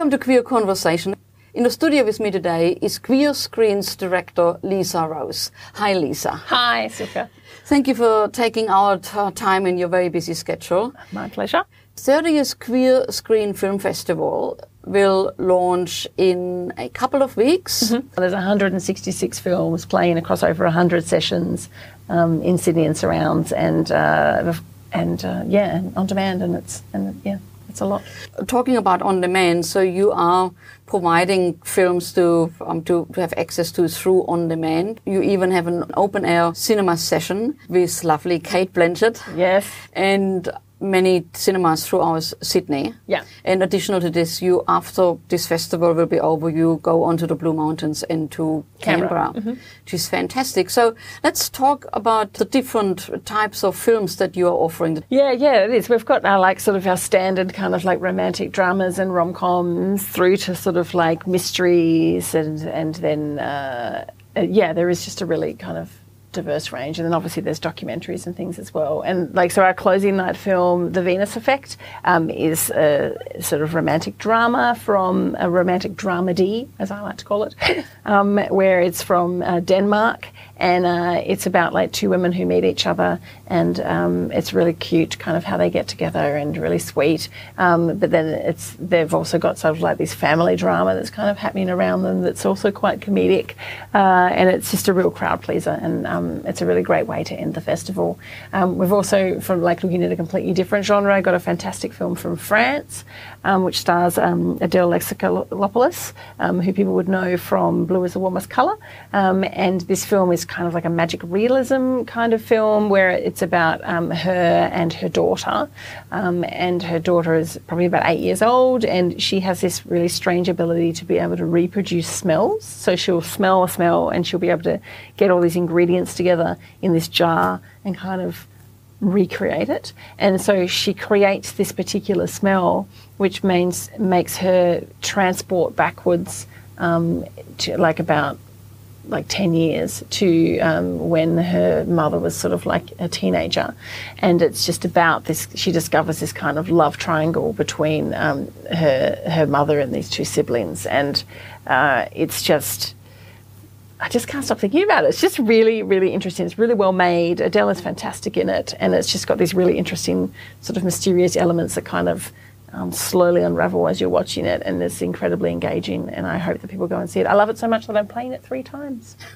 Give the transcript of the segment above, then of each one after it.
Welcome to Queer Conversation. In the studio with me today is Queer Screens director Lisa Rose. Hi, Lisa. Hi, Silke. Thank you for taking out uh, time in your very busy schedule. My pleasure. 30th Queer Screen Film Festival will launch in a couple of weeks. Mm-hmm. There's 166 films playing across over 100 sessions um, in Sydney and surrounds, and uh, and uh, yeah, and on demand, and it's and yeah. It's a lot. Talking about on demand, so you are providing films to um, to have access to through on demand. You even have an open air cinema session with lovely Cate Blanchett. Yes. And many cinemas throughout Sydney. Yeah. And additional to this, you after this festival will be over, you go onto the Blue Mountains and to Canberra, mm-hmm. which is fantastic. So let's talk about the different types of films that you are offering. Yeah, yeah, it is. We've got our like sort of our standard kind of like romantic dramas and rom coms through to sort of like mysteries and and then uh, yeah, there is just a really kind of diverse range. And then obviously there's documentaries and things as well. And like, so our closing night film, The Venus Effect, um, is a sort of romantic drama from a romantic dramedy, as I like to call it, um, where it's from uh, Denmark and uh, it's about like two women who meet each other, and um, it's really cute, kind of how they get together, and really sweet. Um, but then it's they've also got sort of like this family drama that's kind of happening around them that's also quite comedic, uh, and it's just a real crowd pleaser, and um, it's a really great way to end the festival. Um, we've also, from like looking at a completely different genre, got a fantastic film from France, um, which stars um, Adele Exarchopoulos, who people would know from Blue is the Warmest Colour, and this film is kind of like a magic realism kind of film where it's about um, her and her daughter. Um, and her daughter is probably about eight years old, and she has this really strange ability to be able to reproduce smells. So she'll smell a smell and she'll be able to get all these ingredients together in this jar and kind of recreate it. And so she creates this particular smell, which means makes her transport backwards um, to like about like 10 years to um, when her mother was sort of like a teenager. And it's just about this, she discovers this kind of love triangle between um, her, her mother and these two siblings. And uh, it's just, I just can't stop thinking about it. It's just really, really interesting. It's really well made. Adele is fantastic in it. And it's just got these really interesting, sort of mysterious elements that kind of um, slowly unravel as you're watching it, and it's incredibly engaging. And I hope that people go and see it. I love it so much that I'm playing it three times.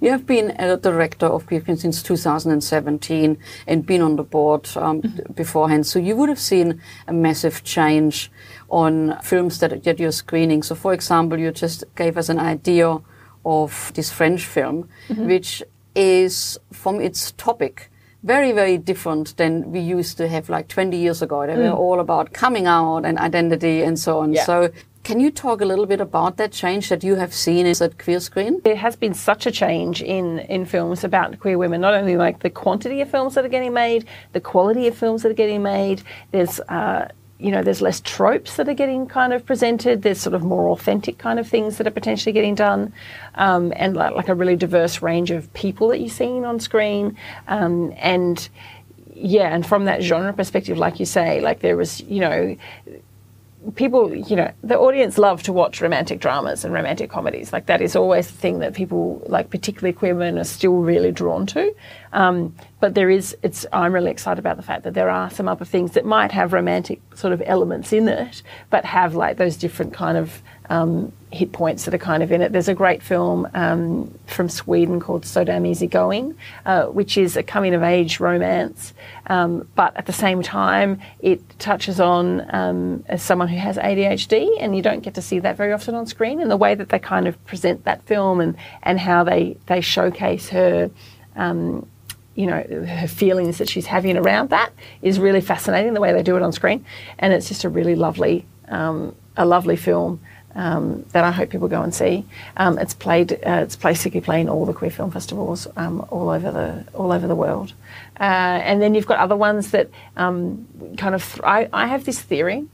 You have been a director of Queer Screen since 2017 and been on the board um, mm-hmm. beforehand, so you would have seen a massive change on films that, that you're screening. So, for example, you just gave us an idea of this French film, mm-hmm. which is from its topic very, very different than we used to have like 20 years ago. They mm. were all about coming out and identity and so on. Yeah. So can you talk a little bit about that change that you have seen is at Queer Screen? There has been such a change in, in films about queer women, not only like the quantity of films that are getting made, the quality of films that are getting made. There's uh, you know, there's less tropes that are getting kind of presented. There's sort of more authentic kind of things that are potentially getting done, um, and like, like, a really diverse range of people that you're seeing on screen. Um, and yeah, and from that genre perspective, like you say, like there was, you know, people, you know, the audience love to watch romantic dramas and romantic comedies. Like that is always the thing that people, like particularly queer women, are still really drawn to. Um, but there is, it's. I'm really excited about the fact that there are some other things that might have romantic sort of elements in it, but have like those different kind of um, hit points that are kind of in it. There's a great film um, from Sweden called So Damn Easy Going, uh, which is a coming of age romance, um, but at the same time, it touches on um, as someone who has ADHD, and you don't get to see that very often on screen. And the way that they kind of present that film and, and how they, they showcase her. Um, you know her feelings that she's having around that is really fascinating the way they do it on screen and it's just a really lovely um, a lovely film um, that I hope people go and see. Um, it's played. Uh, it's basically playing all the queer film festivals um, all over the all over the world. Uh, and then you've got other ones that um, kind of. Th- I, I, have this theory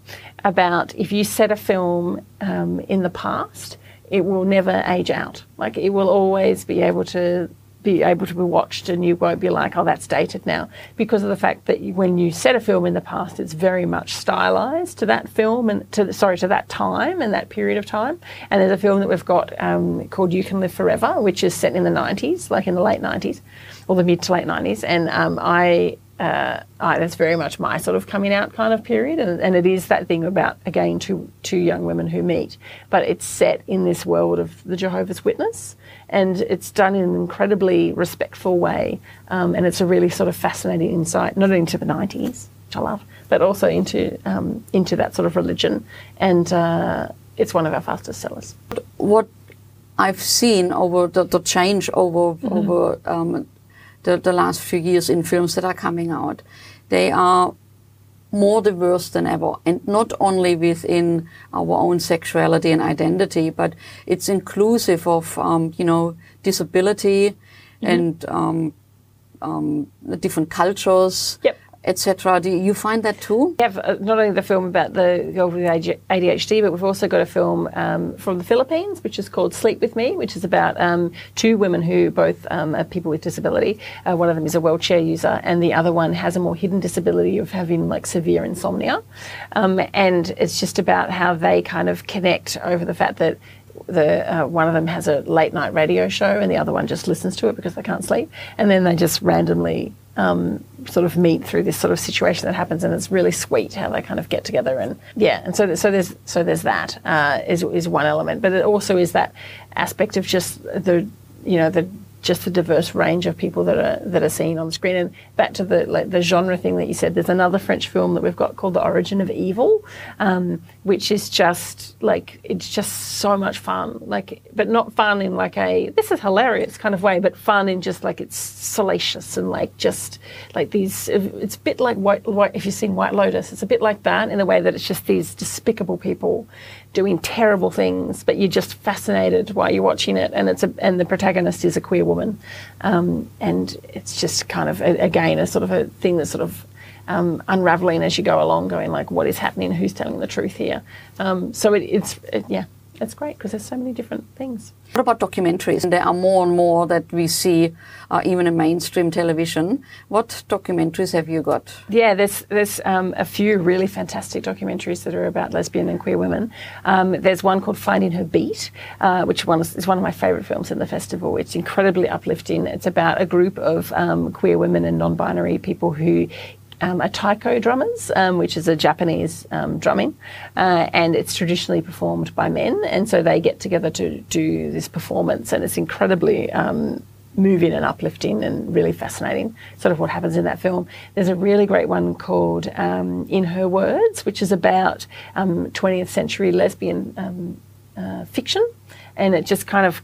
about if you set a film um, in the past, it will never age out. Like it will always be able to be able to be watched and you won't be like, oh, that's dated now. Because of the fact that when you set a film in the past, it's very much stylized to that film and to, sorry, to that time and that period of time. And there's a film that we've got um, called You Can Live Forever, which is set in the 90s, like in the late 90s or the mid to late 90s. And um, I, uh, I, that's very much my sort of coming out kind of period, and, and, it is that thing about again two two young women who meet, but it's set in this world of the Jehovah's Witness, and it's done in an incredibly respectful way, um, and it's a really sort of fascinating insight, not only into the '90s, which I love, but also into um, into that sort of religion, and uh, it's one of our fastest sellers. What I've seen over the, the change over mm-hmm. over um, the, the last few years in films that are coming out, they are more diverse than ever, and not only within our own sexuality and identity, but it's inclusive of um, you know disability mm-hmm. and um, um, different cultures. Yep etc. Do you find that too? We have uh, not only the film about the girl with ADHD, but we've also got a film um, from the Philippines, which is called Sleep with Me, which is about um, two women who both um, are people with disability. Uh, one of them is a wheelchair user, and the other one has a more hidden disability of having like severe insomnia. Um, and it's just about how they kind of connect over the fact that the uh, one of them has a late night radio show and the other one just listens to it because they can't sleep and then they just randomly um, sort of meet through this sort of situation that happens, and it's really sweet how they kind of get together and yeah, and so so there's so there's that uh, is is one element, but it also is that aspect of just the you know the just the diverse range of people that are that are seen on the screen. And back to the like, the genre thing that you said, there's another French film that we've got called The Origin of Evil, um, which is just like it's just so much fun. Like, but not fun in like a this is hilarious kind of way, but fun in just like it's salacious and like just like these. It's a bit like white, white if you've seen White Lotus, it's a bit like that in the way that it's just these despicable people doing terrible things, but you're just fascinated while you're watching it. And it's a, and the protagonist is a queer woman, um, and it's just kind of a, again a sort of a thing that's sort of um, unraveling as you go along, going like, what is happening? Who's telling the truth here? Um, so it, it's it, yeah, it's great because there's so many different things. What about documentaries? There are more and more that we see, uh, even in mainstream television. What documentaries have you got? Yeah, there's there's um, a few really fantastic documentaries that are about lesbian and queer women. Um, there's one called Finding Her Beat, uh, which one is, is, one of my favourite films in the festival. It's incredibly uplifting. It's about a group of um, queer women and non-binary people who um, a taiko drummers, um, which is a Japanese um, drumming, uh, and it's traditionally performed by men, and so they get together to do this performance, and it's incredibly um, moving and uplifting and really fascinating. Sort of what happens in that film. There's a really great one called um, In Her Words, which is about 20th um, century lesbian uh, fiction, and it just kind of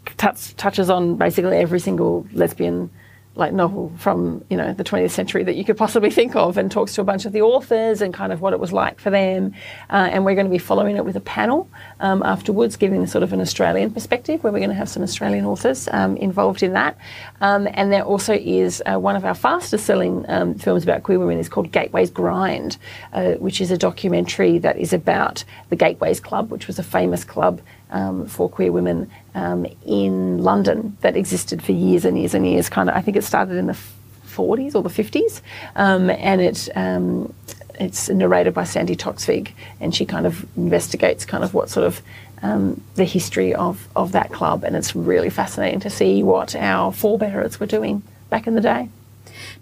touches on basically every single lesbian like novel from you know the 20th century that you could possibly think of and talks to a bunch of the authors and kind of what it was like for them. Uh, and we're going to be following it with a panel um, afterwards giving sort of an australian perspective where we're going to have some australian authors um, involved in that. Um, and there also is uh, one of our fastest selling um, films about queer women is called gateways grind uh, which is a documentary that is about the gateways club which was a famous club um, for queer women um, in London that existed for years and years and years. Kind of, I think it started in the 40s or the 50s, um, and it. Um, it's narrated by Sandi Toksvig, and she kind of investigates kind of what sort of um, the history of, of that club, and it's really fascinating to see what our forebears were doing back in the day.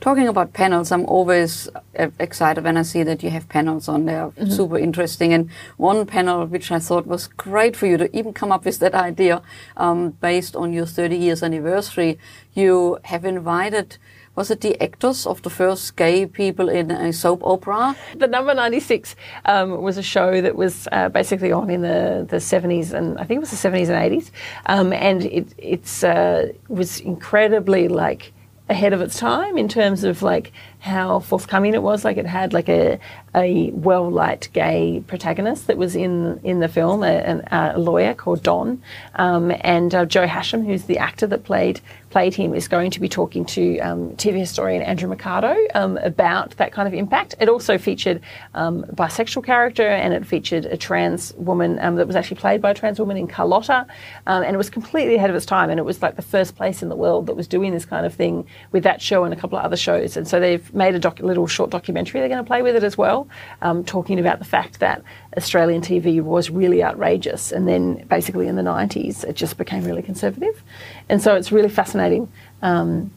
Talking about panels, I'm always uh, excited when I see that you have panels on there. Mm -hmm. Super interesting. And one panel, which I thought was great for you to even come up with that idea, um, based on your 30 years anniversary, you have invited was it the actors of the first gay people in a soap opera? The number 96 um, was a show that was uh, basically on in the, the 70s and I think it was the 70s and 80s. Um, and it it's, uh, was incredibly like ahead of its time in terms of like how forthcoming it was. Like it had like a a well liked gay protagonist that was in in the film, a, a lawyer called Don, um, and uh, Joe Hasham, who's the actor that played played him, is going to be talking to um, TV historian Andrew Mercado um, about that kind of impact. It also featured um, a bisexual character, and it featured a trans woman um, that was actually played by a trans woman in Carlotta, um, and it was completely ahead of its time. And it was like the first place in the world that was doing this kind of thing with that show and a couple of other shows. And so they've made a doc- little short documentary. They're going to play with it as well, um, talking about the fact that Australian TV was really outrageous, and then basically in the 90s it just became really conservative. And so it's really fascinating. Um,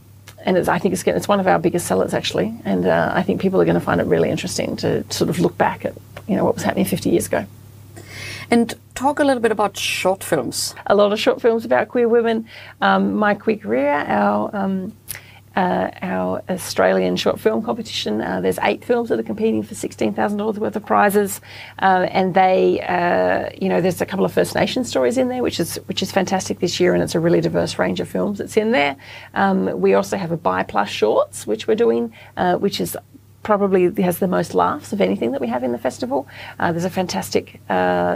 and I think it's, it's one of our biggest sellers actually, and uh, I think people are going to find it really interesting to sort of look back at you know what was happening 50 years ago. And talk a little bit about short films. A lot of short films about queer women. Um, My Queer Career, our um, uh, our Australian short film competition. Uh, there's eight films that are competing for $16,000 worth of prizes, uh, and they, uh, you know, there's a couple of First Nation stories in there, which is which is fantastic this year, and it's a really diverse range of films that's in there. Um, we also have a Bi Plus Shorts, which we're doing, uh, which is probably has the most laughs of anything that we have in the festival. Uh, there's a fantastic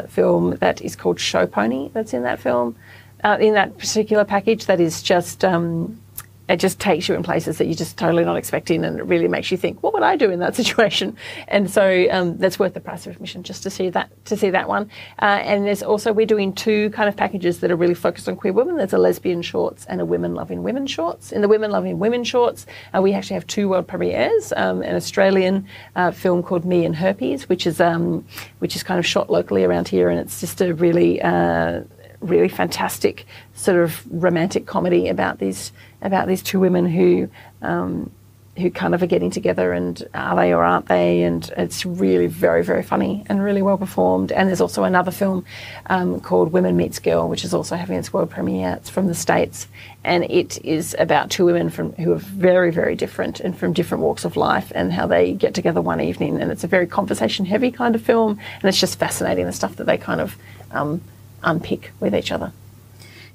film that is called Show Pony that's in that film, in that particular package that is just. Um, it just takes you in places that you're just totally not expecting, and it really makes you think, what would I do in that situation? And so um, that's worth the price of admission just to see that to see that one. Uh, and there's also we're doing two kind of packages that are really focused on queer women. There's a lesbian shorts and a women loving women shorts. In the women loving women shorts, uh, we actually have two world premieres: um, an Australian uh, film called Me and Herpes, which is um, which is kind of shot locally around here, and it's just a really uh, really fantastic sort of romantic comedy about these about these two women who um, who kind of are getting together and are they or aren't they and it's really very very funny and really well performed. And there's also another film um, called women meets girl which is also having its world premiere. It's from the states. And it is about two women from who are very very different and from different walks of life and how they get together one evening. And it's a very conversation heavy kind of film. And it's just fascinating the stuff that they kind of um, unpick with each other.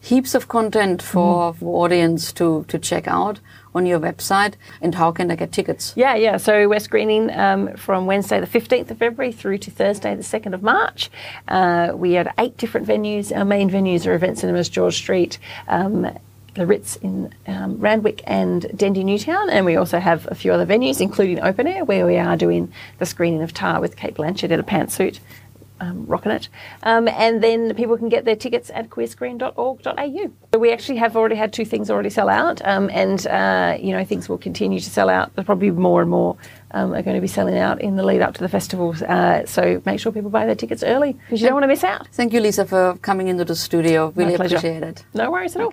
Heaps of content for mm. audience to, to check out on your website. And how can they get tickets? Yeah, yeah. So we're screening um, from Wednesday the 15th of February through to Thursday the 2nd of March. Uh, we had eight different venues. Our main venues are Event Cinemas George Street. Um, the Ritz in um, Randwick and Dendy Newtown, and we also have a few other venues, including Open Air, where we are doing the screening of Tar with Cate Blanchett in a pantsuit um, rocking it. Um, and then people can get their tickets at queerscreen.org.au. So we actually have already had two things already sell out, um, and uh, you know things will continue to sell out. There's probably more and more um, are going to be selling out in the lead up to the festivals. Uh, so make sure people buy their tickets early because you don't want to miss out. Thank you, Lisa, for coming into the studio. Really appreciate it. No worries at all.